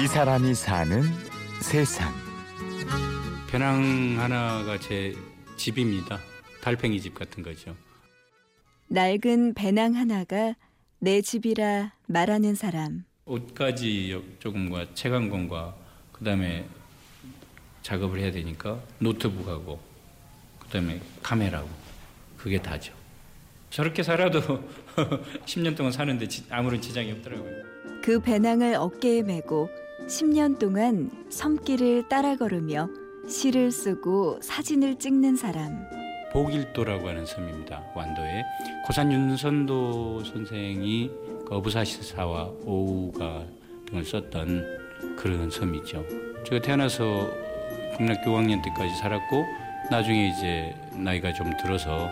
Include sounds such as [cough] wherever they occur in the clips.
이 사람이 사는 세상. 배낭 하나가 제 집입니다. 달팽이 집 같은 거죠. 낡은 배낭 하나가 내 집이라 말하는 사람. 옷가지 조금과 권과 그다음에 작업을 해야 되니까 노트북하고 그다음에 카메라고 그게 다죠. 저렇게 살아도 [laughs] 10년 동안 사는데 아무런 지장이 없더라고요. 그 배낭을 어깨에 메고 10년 동안 섬길을 따라 걸으며 시를 쓰고 사진을 찍는 사람. 복일도라고 하는 섬입니다. 완도에 고산 윤선도 선생이 그 어부사시사와 오우가 등을 썼던 그런 섬이죠. 제가 태어나서 중학교 5학년 때까지 살았고 나중에 이제 나이가 좀 들어서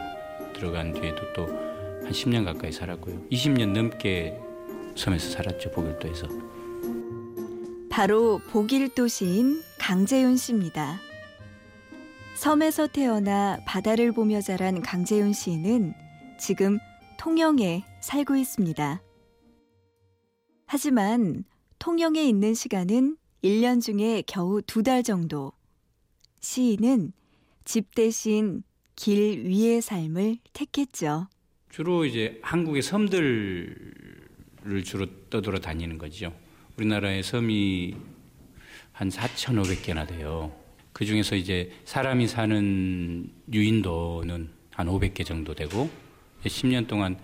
들어간 뒤에도 또 한 10년 가까이 살았고요. 20년 넘게 섬에서 살았죠. 복일도에서. 바로 복일도 시인 강재윤 씨입니다. 섬에서 태어나 바다를 보며 자란 강재윤 시인은 지금 통영에 살고 있습니다. 하지만 통영에 있는 시간은 1년 중에 겨우 두 달 정도. 시인은 집 대신 길 위의 삶을 택했죠. 주로 이제 한국의 섬들을 주로 떠돌아 다니는 거죠. 우리나라의 섬이 한 4,500개나 돼요. 그 중에서 이제 사람이 사는 유인도는 한 500개 정도 되고 10년 동안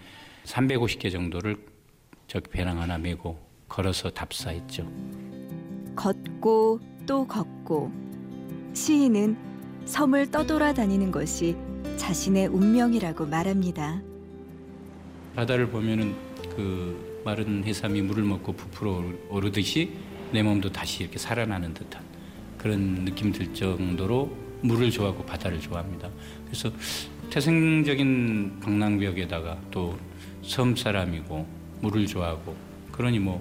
350개 정도를 저기 배낭 하나 메고 걸어서 답사했죠. 걷고 또 걷고 시인은 섬을 떠돌아다니는 것이 자신의 운명이라고 말합니다. 바다를 보면은 그 마른 해삼이 물을 먹고 부풀어 오르듯이 내 몸도 다시 이렇게 살아나는 듯한 그런 느낌 들 정도로 물을 좋아하고 바다를 좋아합니다. 그래서 태생적인 방랑벽에다가 또 섬 사람이고 물을 좋아하고 그러니 뭐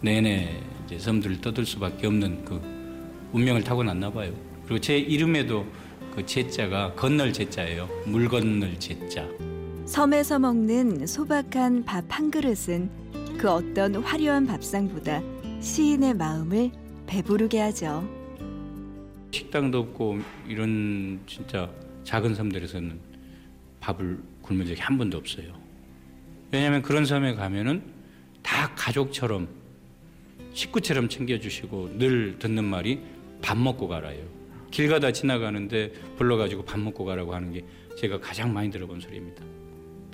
내내 이제 섬들을 떠들 수밖에 없는 그 운명을 타고났나 봐요. 그리고 제 이름에도 그 제자가 건널 제자예요. 물 건널 제자. 섬에서 먹는 소박한 밥 한 그릇은 그 어떤 화려한 밥상보다 시인의 마음을 배부르게 하죠. 식당도 없고 이런 진짜 작은 섬들에서는 밥을 굶은 적이 한 번도 없어요. 왜냐하면 그런 섬에 가면은 다 가족처럼 식구처럼 챙겨주시고 늘 듣는 말이 밥 먹고 가라요. 길 가다 지나가는데 불러가지고 밥 먹고 가라고 하는 게 제가 가장 많이 들어본 소리입니다.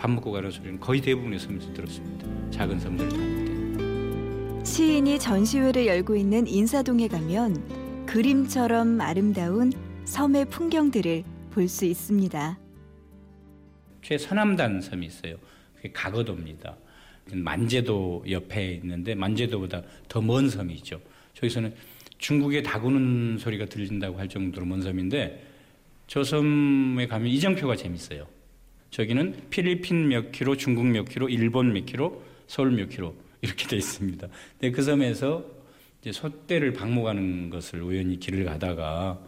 밥 먹고 가는 소리는 거의 대부분의 섬에서 들었습니다. 작은 섬들 다닐 때. 시인이 전시회를 열고 있는 인사동에 가면 그림처럼 아름다운 섬의 풍경들을 볼 수 있습니다. 최서남단 섬이 있어요. 그게 가거도입니다. 만제도 옆에 있는데 만제도보다 더 먼 섬이죠. 저기서는 중국의 다구는 소리가 들린다고 할 정도로 먼 섬인데 저 섬에 가면 이정표가 재밌어요. 저기는 필리핀 몇 킬로, 중국 몇 킬로, 일본 몇 킬로, 서울 몇 킬로 이렇게 돼 있습니다. 근데 그 섬에서 이제 소떼를 방목하는 것을 우연히 길을 가다가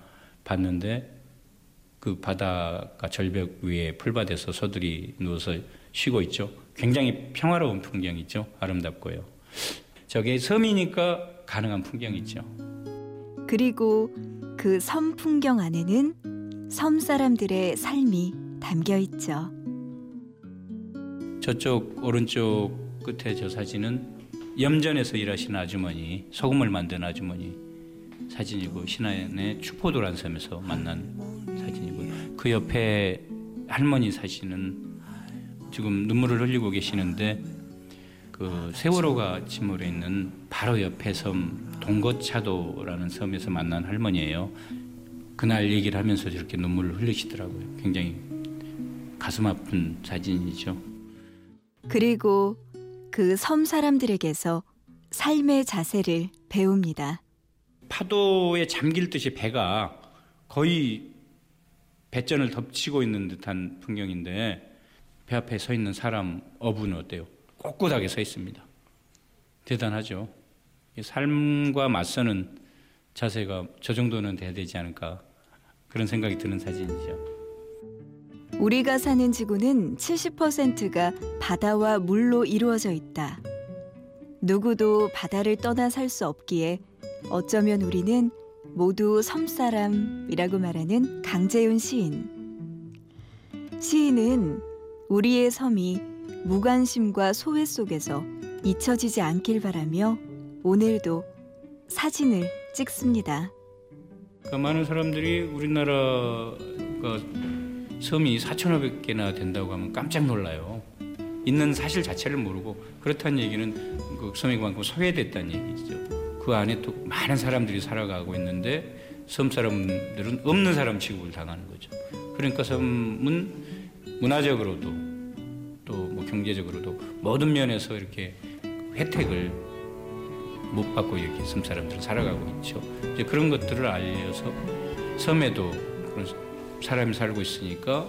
봤는데 그 바다가 절벽 위에 풀밭에서 소들이 누워서 쉬고 있죠. 굉장히 평화로운 풍경이죠. 아름답고요. 저게 섬이니까 가능한 풍경이죠. 그리고 그 섬 풍경 안에는 섬 사람들의 삶이 담겨 있죠. 저쪽 오른쪽 끝에 저 사진은 염전에서 일하시는 아주머니, 소금을 만든 아주머니 사진이고 신안의 추포도란 섬에서 만난 사진이고요. 그 옆에 할머니 사진은 지금 눈물을 흘리고 계시는데 그 세월호가 침몰해 있는 바로 옆에 섬 동거차도라는 섬에서 만난 할머니예요. 그날 얘기를 하면서 저렇게 눈물을 흘리시더라고요. 굉장히 가슴 아픈 사진이죠. 그리고 그 섬 사람들에게서 삶의 자세를 배웁니다. 파도에 잠길 듯이 배가 거의 배전을 덮치고 있는 듯한 풍경인데 배 앞에 서 있는 사람 어부는 어때요? 꼿꼿하게 서 있습니다. 대단하죠. 삶과 맞서는 자세가 저 정도는 돼야 되지 않을까 그런 생각이 드는 사진이죠. 우리가 사는 지구는 70%가 바다와 물로 이루어져 있다. 누구도 바다를 떠나 살 수 없기에 어쩌면 우리는 모두 섬사람이라고 말하는 강재윤 시인. 시인은 우리의 섬이 무관심과 소외 속에서 잊혀지지 않길 바라며 오늘도 사진을 찍습니다. 그러니까 많은 사람들이 우리나라가 섬이 4,500개나 된다고 하면 깜짝 놀라요. 있는 사실 자체를 모르고 그렇다는 얘기는 그 섬이 그만큼 소외됐다는 얘기죠. 그 안에 또 많은 사람들이 살아가고 있는데 섬 사람들은 없는 사람 취급을 당하는 거죠. 그러니까 섬은 문화적으로도 또 뭐 경제적으로도 모든 면에서 이렇게 혜택을 못 받고 이렇게 섬 사람들은 살아가고 있죠. 이제 그런 것들을 알려서 섬에도 그런 사람이 살고 있으니까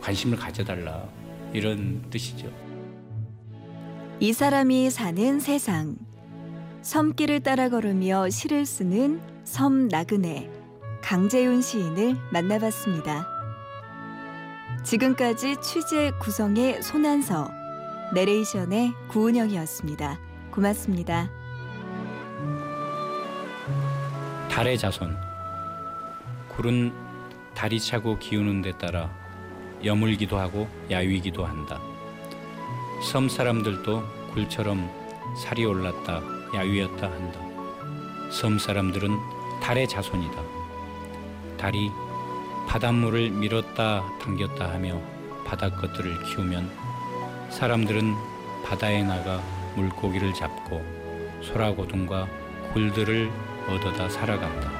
관심을 가져달라 이런 뜻이죠. 이 사람이 사는 세상. 섬길을 따라 걸으며 시를 쓰는 섬 나그네 강재윤 시인을 만나봤습니다. 지금까지 취재 구성의 손한서, 내레이션의 구은영이었습니다. 고맙습니다. 달의 자손 굴은 달이 차고 기우는 데 따라 여물기도 하고 야위기도 한다. 섬 사람들도 굴처럼 살이 올랐다 야위였다 한다. 섬 사람들은 달의 자손이다. 달이 바닷물을 밀었다 당겼다 하며 바닷것들을 키우면 사람들은 바다에 나가 물고기를 잡고 소라고둥과 굴들을 얻어다 살아간다.